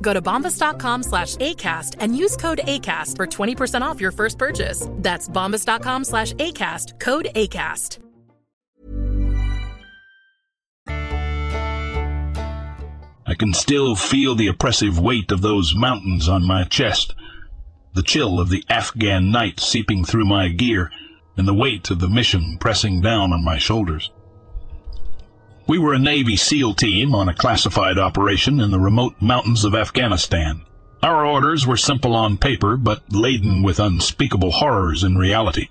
Go to bombas.com slash ACAST and use code ACAST for 20% off your first purchase. That's bombas.com slash ACAST, code ACAST. I can still feel the oppressive weight of those mountains on my chest, the chill of the Afghan night seeping through my gear, and the weight of the mission pressing down on my shoulders. We were a Navy SEAL team on a classified operation in the remote mountains of Afghanistan. Our orders were simple on paper, but laden with unspeakable horrors in reality.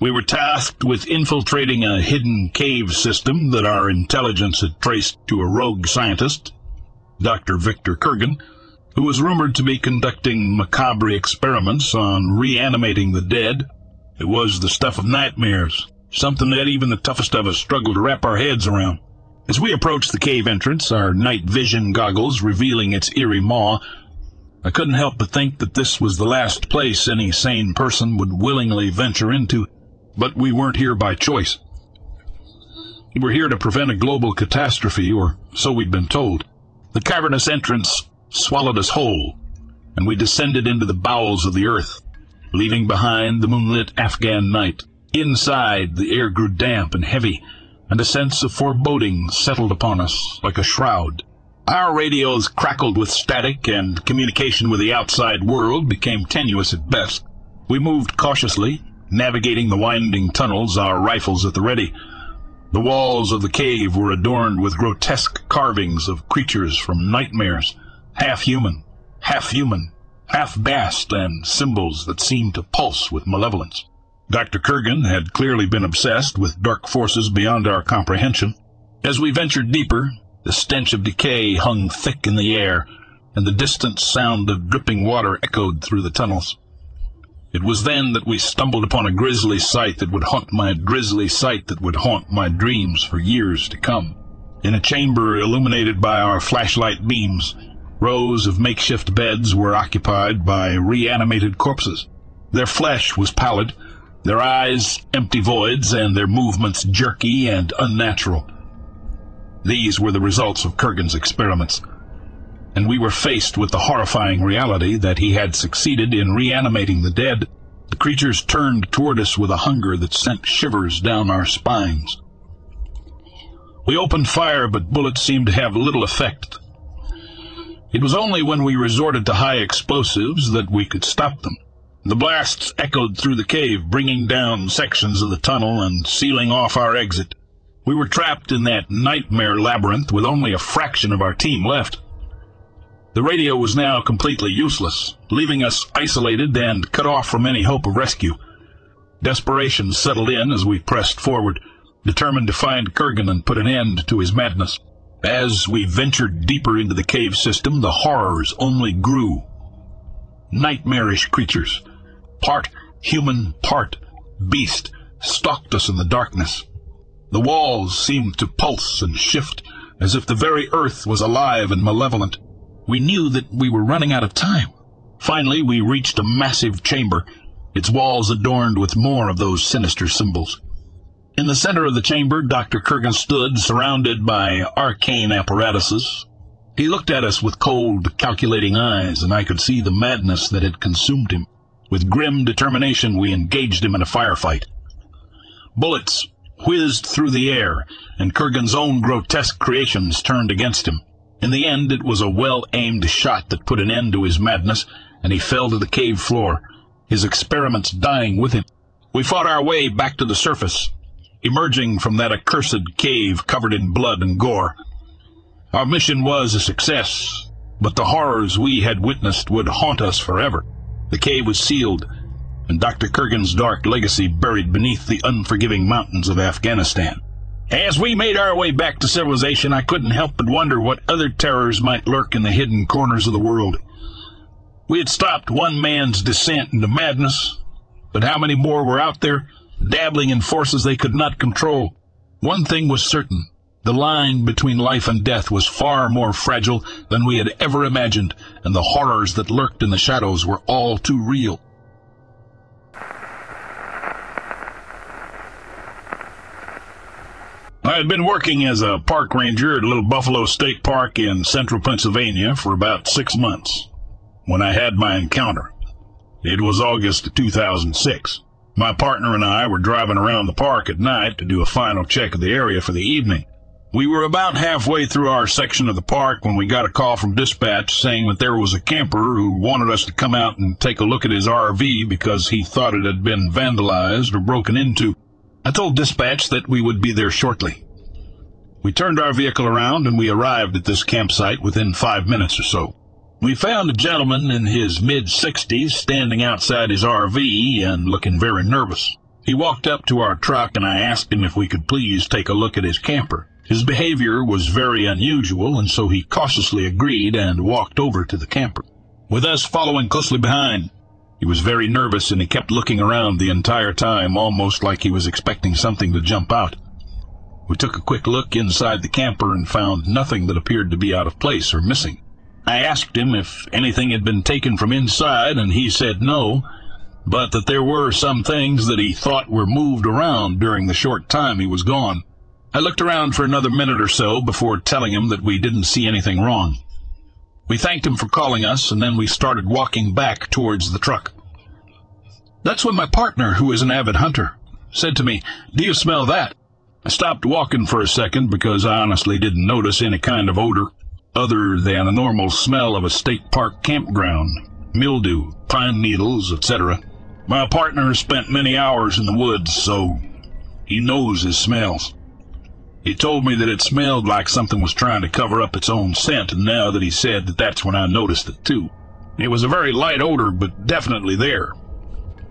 We were tasked with infiltrating a hidden cave system that our intelligence had traced to a rogue scientist, Dr. Victor Kurgan, who was rumored to be conducting macabre experiments on reanimating the dead. It was the stuff of nightmares, something that even the toughest of us struggled to wrap our heads around. As we approached the cave entrance, our night vision goggles revealing its eerie maw, I couldn't help but think that this was the last place any sane person would willingly venture into, but we weren't here by choice. We were here to prevent a global catastrophe, or so we'd been told. The cavernous entrance swallowed us whole, and we descended into the bowels of the earth, leaving behind the moonlit Afghan night. Inside, the air grew damp and heavy, and a sense of foreboding settled upon us like a shroud. Our radios crackled with static, and communication with the outside world became tenuous at best. We moved cautiously, navigating the winding tunnels, our rifles at the ready. The walls of the cave were adorned with grotesque carvings of creatures from nightmares, half human, half human, half bast, and symbols that seemed to pulse with malevolence. Dr. Kurgan had clearly been obsessed with dark forces beyond our comprehension. As we ventured deeper, the stench of decay hung thick in the air, and the distant sound of dripping water echoed through the tunnels. It was then that we stumbled upon a grisly sight that would haunt my grisly sight that would haunt my dreams for years to come. In a chamber illuminated by our flashlight beams, rows of makeshift beds were occupied by reanimated corpses. Their flesh was pallid, their eyes empty voids, and their movements jerky and unnatural. These were the results of Kurgan's experiments. And we were faced with the horrifying reality that he had succeeded in reanimating the dead. The creatures turned toward us with a hunger that sent shivers down our spines. We opened fire, but bullets seemed to have little effect. It was only when we resorted to high explosives that we could stop them. The blasts echoed through the cave, bringing down sections of the tunnel and sealing off our exit. We were trapped in that nightmare labyrinth with only a fraction of our team left. The radio was now completely useless, leaving us isolated and cut off from any hope of rescue. Desperation settled in as we pressed forward, determined to find Kurgan and put an end to his madness. As we ventured deeper into the cave system, the horrors only grew. Nightmarish creatures, part human, part beast, stalked us in the darkness. The walls seemed to pulse and shift, as if the very earth was alive and malevolent. We knew that we were running out of time. Finally, we reached a massive chamber, its walls adorned with more of those sinister symbols. In the center of the chamber, Dr. Kurgan stood, surrounded by arcane apparatuses. He looked at us with cold, calculating eyes, and I could see the madness that had consumed him. With grim determination, we engaged him in a firefight. Bullets whizzed through the air, and Kurgan's own grotesque creations turned against him. In the end, it was a well-aimed shot that put an end to his madness, and he fell to the cave floor, his experiments dying with him. We fought our way back to the surface, emerging from that accursed cave covered in blood and gore. Our mission was a success, but the horrors we had witnessed would haunt us forever. The cave was sealed, and Dr. Kurgan's dark legacy buried beneath the unforgiving mountains of Afghanistan. As we made our way back to civilization, I couldn't help but wonder what other terrors might lurk in the hidden corners of the world. We had stopped one man's descent into madness, but how many more were out there, dabbling in forces they could not control? One thing was certain. The line between life and death was far more fragile than we had ever imagined, and the horrors that lurked in the shadows were all too real. I had been working as a park ranger at little Buffalo State Park in central Pennsylvania for about six months when I had my encounter. It was August of 2006. My partner and I were driving around the park at night to do a final check of the area for the evening. We were about halfway through our section of the park when we got a call from dispatch saying that there was a camper who wanted us to come out and take a look at his RV because he thought it had been vandalized or broken into. I told dispatch that we would be there shortly. We turned our vehicle around and we arrived at this campsite within five minutes or so. We found a gentleman in his mid-sixties standing outside his RV and looking very nervous. He walked up to our truck and I asked him if we could please take a look at his camper. His behavior was very unusual, and so he cautiously agreed and walked over to the camper, with us following closely behind. He was very nervous and he kept looking around the entire time, almost like he was expecting something to jump out. We took a quick look inside the camper and found nothing that appeared to be out of place or missing. I asked him if anything had been taken from inside, and he said no, but that there were some things that he thought were moved around during the short time he was gone. I looked around for another minute or so before telling him that we didn't see anything wrong. We thanked him for calling us, and then we started walking back towards the truck. That's when my partner, who is an avid hunter, said to me, Do you smell that? I stopped walking for a second because I honestly didn't notice any kind of odor other than a normal smell of a state park campground, mildew, pine needles, etc. My partner spent many hours in the woods, so he knows his smells. He told me that it smelled like something was trying to cover up its own scent, and now that he said that that's when I noticed it too. It was a very light odor, but definitely there.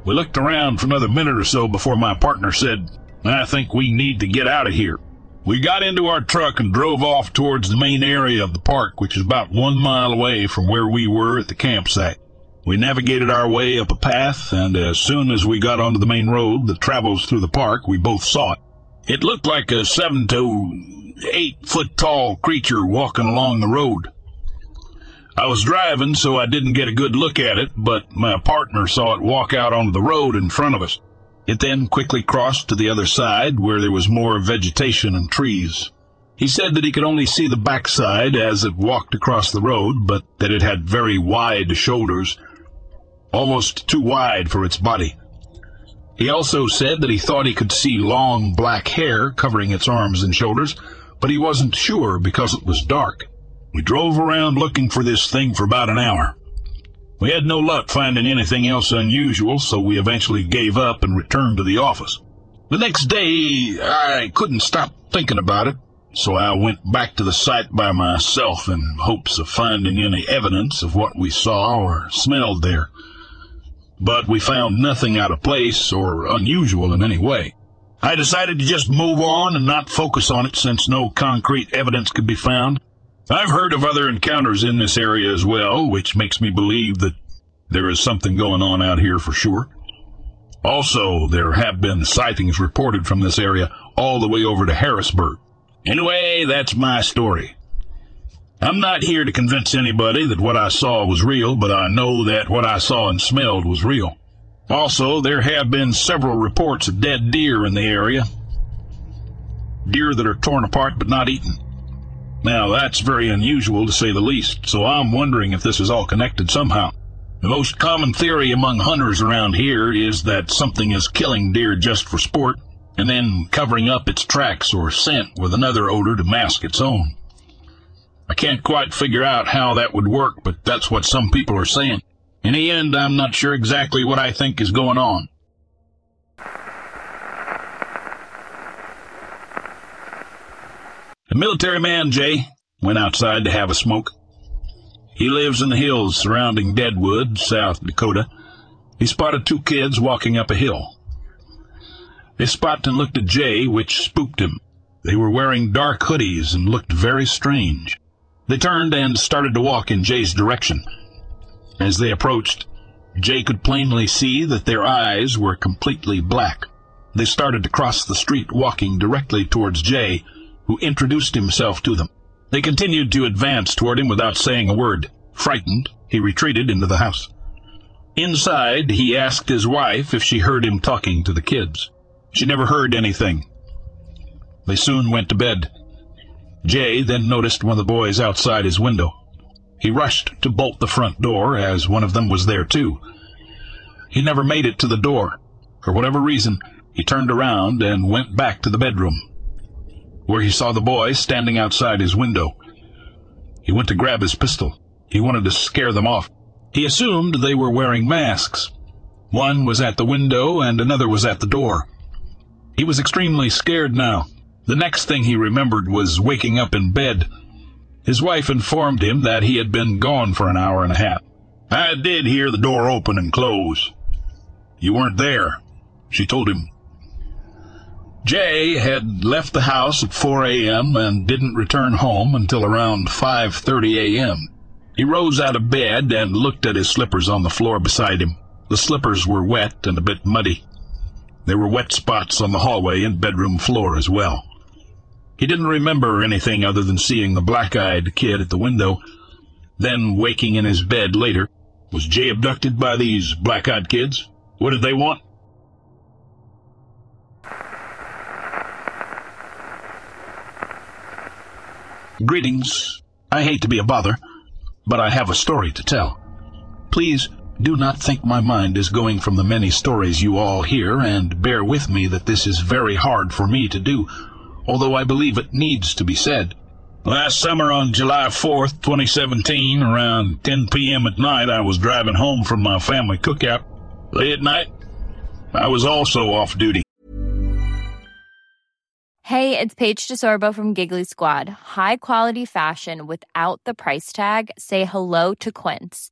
We looked around for another minute or so before my partner said, I think we need to get out of here. We got into our truck and drove off towards the main area of the park, which is about one mile away from where we were at the campsite. We navigated our way up a path, and as soon as we got onto the main road that travels through the park, we both saw it. It looked like a seven to eight foot tall creature walking along the road. I was driving, so I didn't get a good look at it, but my partner saw it walk out onto the road in front of us. It then quickly crossed to the other side, where there was more vegetation and trees. He said that he could only see the backside as it walked across the road, but that it had very wide shoulders, almost too wide for its body. He also said that he thought he could see long black hair covering its arms and shoulders, but he wasn't sure because it was dark. We drove around looking for this thing for about an hour. We had no luck finding anything else unusual, so we eventually gave up and returned to the office. The next day, I couldn't stop thinking about it, so I went back to the site by myself in hopes of finding any evidence of what we saw or smelled there. But we found nothing out of place or unusual in any way. I decided to just move on and not focus on it since no concrete evidence could be found. I've heard of other encounters in this area as well, which makes me believe that there is something going on out here for sure. Also, there have been sightings reported from this area all the way over to Harrisburg. Anyway, that's my story. I'm not here to convince anybody that what I saw was real, but I know that what I saw and smelled was real. Also, there have been several reports of dead deer in the area. Deer that are torn apart but not eaten. Now, that's very unusual to say the least, so I'm wondering if this is all connected somehow. The most common theory among hunters around here is that something is killing deer just for sport, and then covering up its tracks or scent with another odor to mask its own. I can't quite figure out how that would work, but that's what some people are saying. In the end, I'm not sure exactly what I think is going on. The military man, Jay, went outside to have a smoke. He lives in the hills surrounding Deadwood, South Dakota. He spotted two kids walking up a hill. They stopped and looked at Jay, which spooked him. They were wearing dark hoodies and looked very strange. They turned and started to walk in Jay's direction. As they approached, Jay could plainly see that their eyes were completely black. They started to cross the street, walking directly towards Jay, who introduced himself to them. They continued to advance toward him without saying a word. Frightened, he retreated into the house. Inside, he asked his wife if she heard him talking to the kids. She never heard anything. They soon went to bed. Jay then noticed one of the boys outside his window. He rushed to bolt the front door, as one of them was there too. He never made it to the door. For whatever reason, he turned around and went back to the bedroom, where he saw the boy standing outside his window. He went to grab his pistol. He wanted to scare them off. He assumed they were wearing masks. One was at the window and another was at the door. He was extremely scared now. The next thing he remembered was waking up in bed. His wife informed him that he had been gone for an hour and a half. I did hear the door open and close. You weren't there, she told him. Jay had left the house at 4 a.m. and didn't return home until around 5.30 a.m. He rose out of bed and looked at his slippers on the floor beside him. The slippers were wet and a bit muddy. There were wet spots on the hallway and bedroom floor as well. He didn't remember anything other than seeing the black-eyed kid at the window, then waking in his bed later. Was Jay abducted by these black-eyed kids? What did they want? Greetings. I hate to be a bother, but I have a story to tell. Please do not think my mind is going from the many stories you all hear, and bear with me that this is very hard for me to do, although I believe it needs to be said. Last summer on July 4th, 2017, around 10 p.m. at night, I was driving home from my family cookout. Late at night, I was also off duty. Hey, it's Paige DeSorbo from Giggly Squad. High quality fashion without the price tag? Say hello to Quince.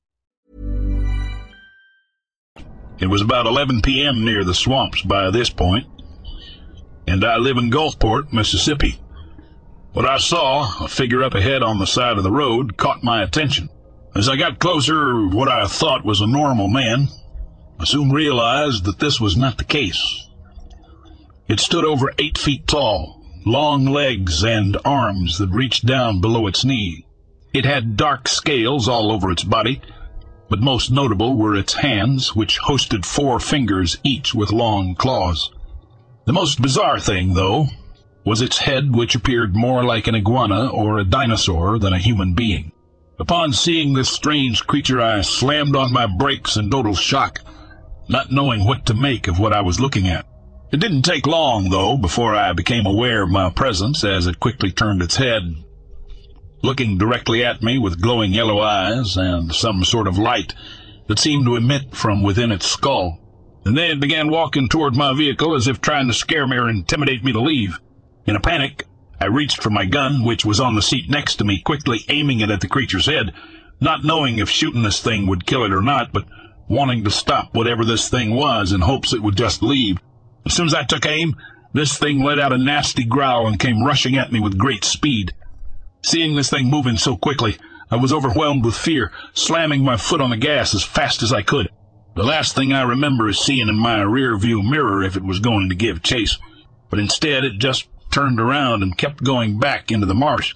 It was about 11 p.m. near the swamps by this point, and I live in Gulfport, Mississippi. What I saw, a figure up ahead on the side of the road, caught my attention. As I got closer, what I thought was a normal man, I soon realized that this was not the case. It stood over eight feet tall, long legs and arms that reached down below its knee. It had dark scales all over its body, but most notable were its hands, which hosted four fingers each with long claws. The most bizarre thing, though, was its head, which appeared more like an iguana or a dinosaur than a human being. Upon seeing this strange creature, I slammed on my brakes in total shock, not knowing what to make of what I was looking at. It didn't take long, though, before I became aware of my presence as it quickly turned its head, looking directly at me with glowing yellow eyes and some sort of light that seemed to emit from within its skull. And then it began walking toward my vehicle as if trying to scare me or intimidate me to leave. In a panic, I reached for my gun, which was on the seat next to me, quickly aiming it at the creature's head, not knowing if shooting this thing would kill it or not, but wanting to stop whatever this thing was in hopes it would just leave. As soon as I took aim, this thing let out a nasty growl and came rushing at me with great speed. Seeing this thing moving so quickly, I was overwhelmed with fear, slamming my foot on the gas as fast as I could. The last thing I remember is seeing in my rear view mirror if it was going to give chase, but instead it just turned around and kept going back into the marsh.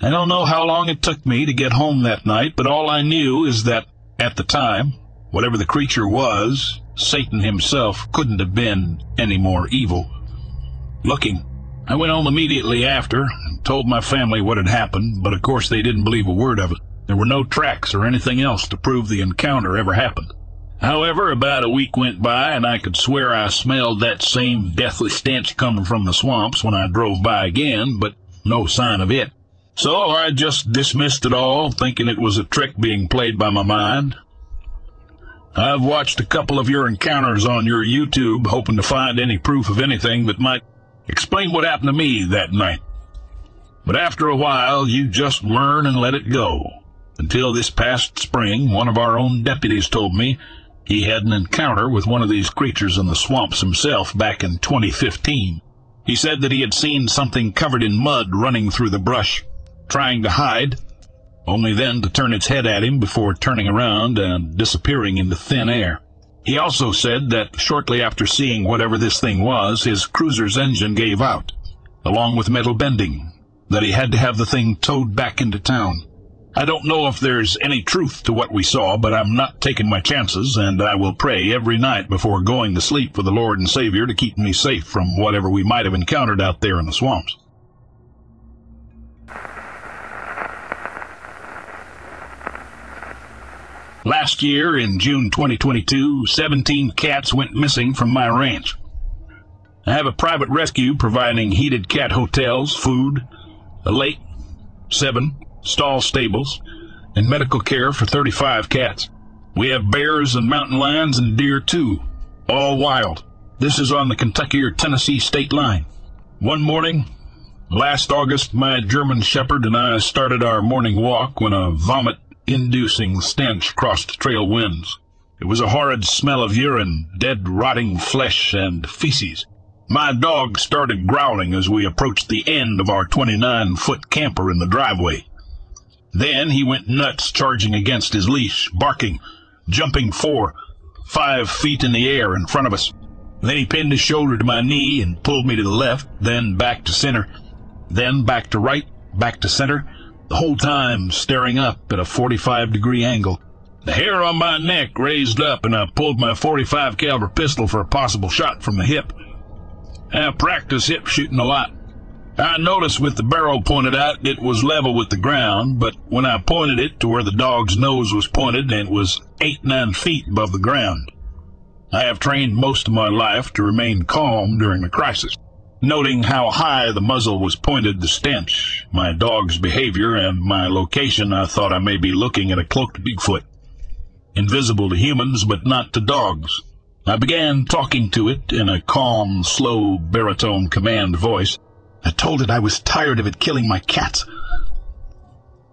I don't know how long it took me to get home that night, but all I knew is that, at the time, whatever the creature was, Satan himself couldn't have been any more evil. Looking, I went home immediately after told my family what had happened, but of course they didn't believe a word of it. There were no tracks or anything else to prove the encounter ever happened. However, about a week went by, and I could swear I smelled that same deathly stench coming from the swamps when I drove by again, but no sign of it. So I just dismissed it all, thinking it was a trick being played by my mind. I've watched a couple of your encounters on your YouTube, hoping to find any proof of anything that might explain what happened to me that night. But after a while, you just learn and let it go. Until this past spring, one of our own deputies told me he had an encounter with one of these creatures in the swamps himself back in 2015. He said that he had seen something covered in mud running through the brush, trying to hide, only then to turn its head at him before turning around and disappearing into thin air. He also said that shortly after seeing whatever this thing was, his cruiser's engine gave out, along with metal bending, that he had to have the thing towed back into town. I don't know if there's any truth to what we saw, but I'm not taking my chances, and I will pray every night before going to sleep for the Lord and Savior to keep me safe from whatever we might have encountered out there in the swamps. Last year, in June 2022, 17 cats went missing from my ranch. I have a private rescue providing heated cat hotels, food, a lake, seven stall stables, and medical care for 35 cats. We have bears and mountain lions and deer too, all wild. This is on the Kentucky or Tennessee state line. One morning, last August, my German Shepherd and I started our morning walk when a vomit inducing stench crossed trail winds. It was a horrid smell of urine, dead rotting flesh, and feces. My dog started growling as we approached the end of our 29 foot camper in the driveway. Then he went nuts, charging against his leash, barking, jumping four, five feet in the air in front of us. Then he pinned his shoulder to my knee and pulled me to the left, then back to center, then back to right, back to center, the whole time staring up at a 45 degree angle. The hair on my neck raised up and I pulled my 45 caliber pistol for a possible shot from the hip. I practice hip shooting a lot. I noticed with the barrel pointed out it was level with the ground, but when I pointed it to where the dog's nose was pointed, it was eight, nine feet above the ground. I have trained most of my life to remain calm during a crisis. Noting how high the muzzle was pointed, the stench, my dog's behavior, and my location, I thought I may be looking at a cloaked Bigfoot. Invisible to humans, but not to dogs. I began talking to it in a calm, slow, baritone command voice. I told it I was tired of it killing my cats.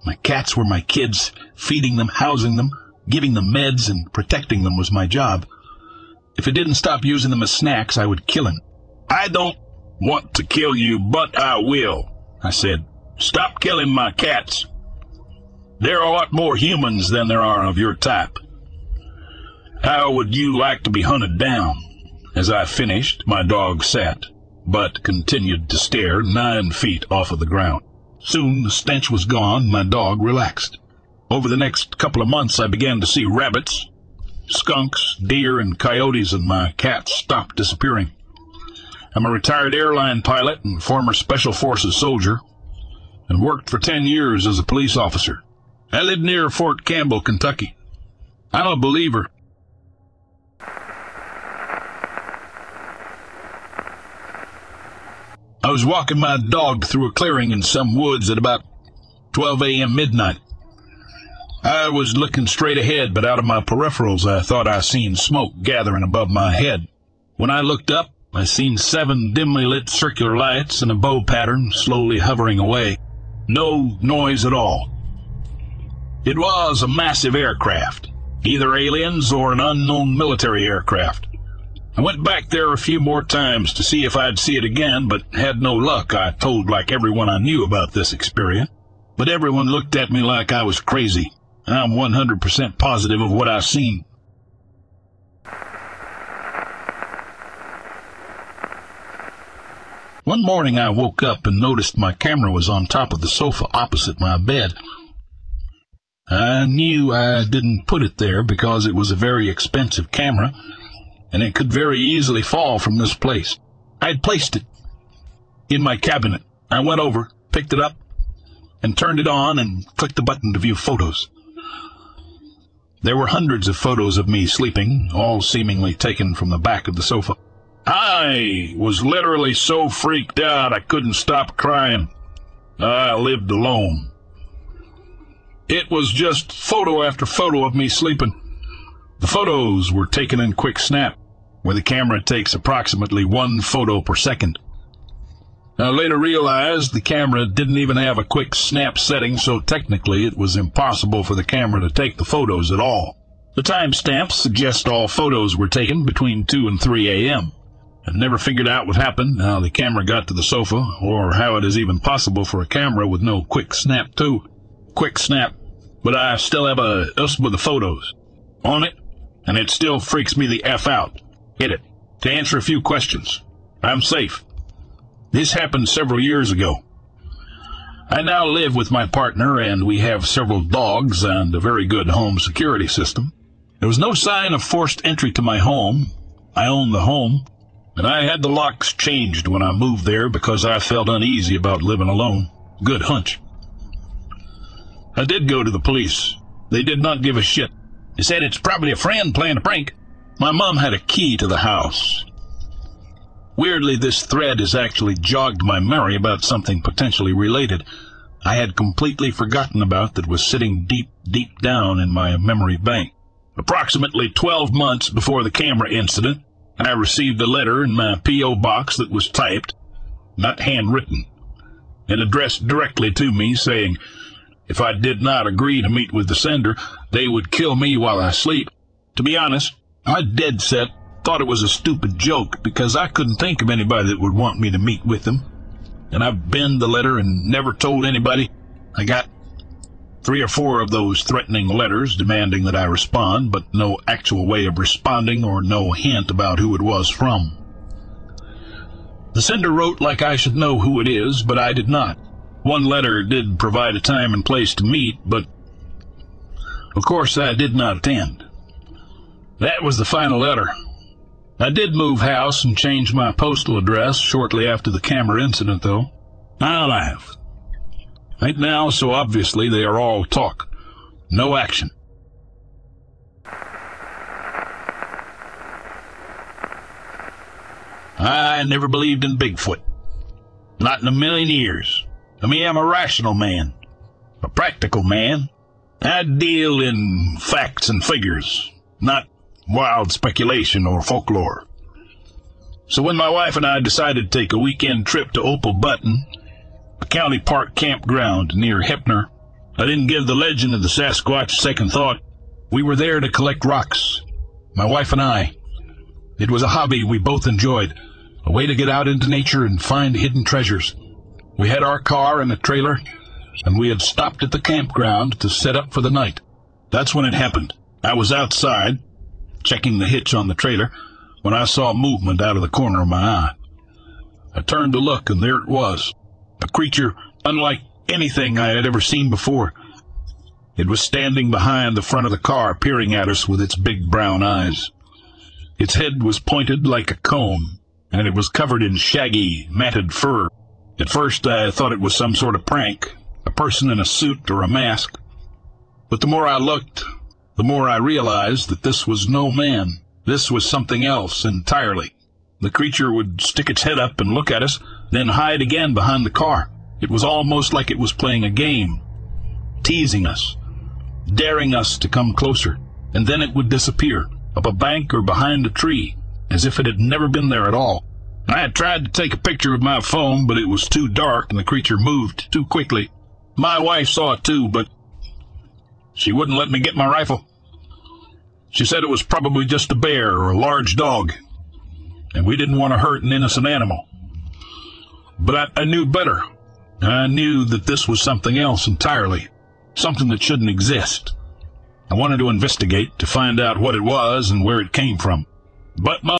My cats were my kids. Feeding them, housing them, giving them meds, and protecting them was my job. If it didn't stop using them as snacks, I would kill him. I don't want to kill you, but I will, I said. Stop killing my cats. There are a lot more humans than there are of your type. How would you like to be hunted down? As I finished, my dog sat, but continued to stare nine feet off of the ground. Soon the stench was gone, my dog relaxed. Over the next couple of months, I began to see rabbits, skunks, deer, and coyotes, and my cats stopped disappearing. I'm a retired airline pilot and former Special Forces soldier, and worked for 10 years as a police officer. I live near Fort Campbell, Kentucky. I'm a believer. I was walking my dog through a clearing in some woods at about 12 a.m. midnight. I was looking straight ahead, but out of my peripherals I thought I seen smoke gathering above my head. When I looked up, I seen seven dimly lit circular lights in a bow pattern slowly hovering away. No noise at all. It was a massive aircraft, either aliens or an unknown military aircraft. I went back there a few more times to see if I'd see it again, but had no luck. I told like everyone I knew about this experience, but everyone looked at me like I was crazy. I'm 100% positive of what I've seen. One morning I woke up and noticed my camera was on top of the sofa opposite my bed. I knew I didn't put it there because it was a very expensive camera, and it could very easily fall from this place. I had placed it in my cabinet. I went over, picked it up, and turned it on and clicked the button to view photos. There were hundreds of photos of me sleeping, all seemingly taken from the back of the sofa. I was literally so freaked out I couldn't stop crying. I lived alone. It was just photo after photo of me sleeping. The photos were taken in quick snap, where the camera takes approximately one photo per second. I later realized the camera didn't even have a quick snap setting, so technically it was impossible for the camera to take the photos at all. The timestamps suggest all photos were taken between 2 and 3 a.m. I've never figured out what happened, how the camera got to the sofa, or how it is even possible for a camera with no quick snap to quick snap. But I still have a us with the photos on it, and it still freaks me the F out. Hit it. To answer a few questions. I'm safe. This happened several years ago. I now live with my partner, and we have several dogs and a very good home security system. There was no sign of forced entry to my home. I own the home, and I had the locks changed when I moved there because I felt uneasy about living alone. Good hunch. I did go to the police. They did not give a shit. They said it's probably a friend playing a prank. My mom had a key to the house. Weirdly, this thread has actually jogged my memory about something potentially related. I had completely forgotten about that was sitting deep, deep down in my memory bank. Approximately 12 months before the camera incident, I received a letter in my P.O. box that was typed, not handwritten, and addressed directly to me saying, if I did not agree to meet with the sender, they would kill me while I sleep. To be honest, I dead set thought it was a stupid joke because I couldn't think of anybody that would want me to meet with them. And I've been the letter and never told anybody. I got three or four of those threatening letters demanding that I respond, but no actual way of responding or no hint about who it was from. The sender wrote like I should know who it is, but I did not. One letter did provide a time and place to meet, but of course I did not attend. That was the final letter. I did move house and change my postal address shortly after the camera incident, though. I laugh. Right now, so obviously they are all talk. No action. I never believed in Bigfoot. Not in a million years. I mean, I'm a rational man. A practical man. I deal in facts and figures, not wild speculation or folklore. So when my wife and I decided to take a weekend trip to Opal Button, a county park campground near Heppner, I didn't give the legend of the Sasquatch second thought. We were there to collect rocks. My wife and I. It was a hobby we both enjoyed, a way to get out into nature and find hidden treasures. We had our car and a trailer, and we had stopped at the campground to set up for the night. That's when it happened. I was outside, checking the hitch on the trailer, when I saw movement out of the corner of my eye. I turned to look, and there it was. A creature unlike anything I had ever seen before. It was standing behind the front of the car, peering at us with its big brown eyes. Its head was pointed like a comb, and it was covered in shaggy, matted fur. At first I thought it was some sort of prank, a person in a suit or a mask. But the more I looked, the more I realized that this was no man. This was something else entirely. The creature would stick its head up and look at us, then hide again behind the car. It was almost like it was playing a game, teasing us, daring us to come closer, and then it would disappear, up a bank or behind a tree, as if it had never been there at all. I had tried to take a picture with my phone, but it was too dark and the creature moved too quickly. My wife saw it too, but she wouldn't let me get my rifle. She said it was probably just a bear or a large dog, and we didn't want to hurt an innocent animal. But I, I knew better. I knew that this was something else entirely, something that shouldn't exist. I wanted to investigate to find out what it was and where it came from. But my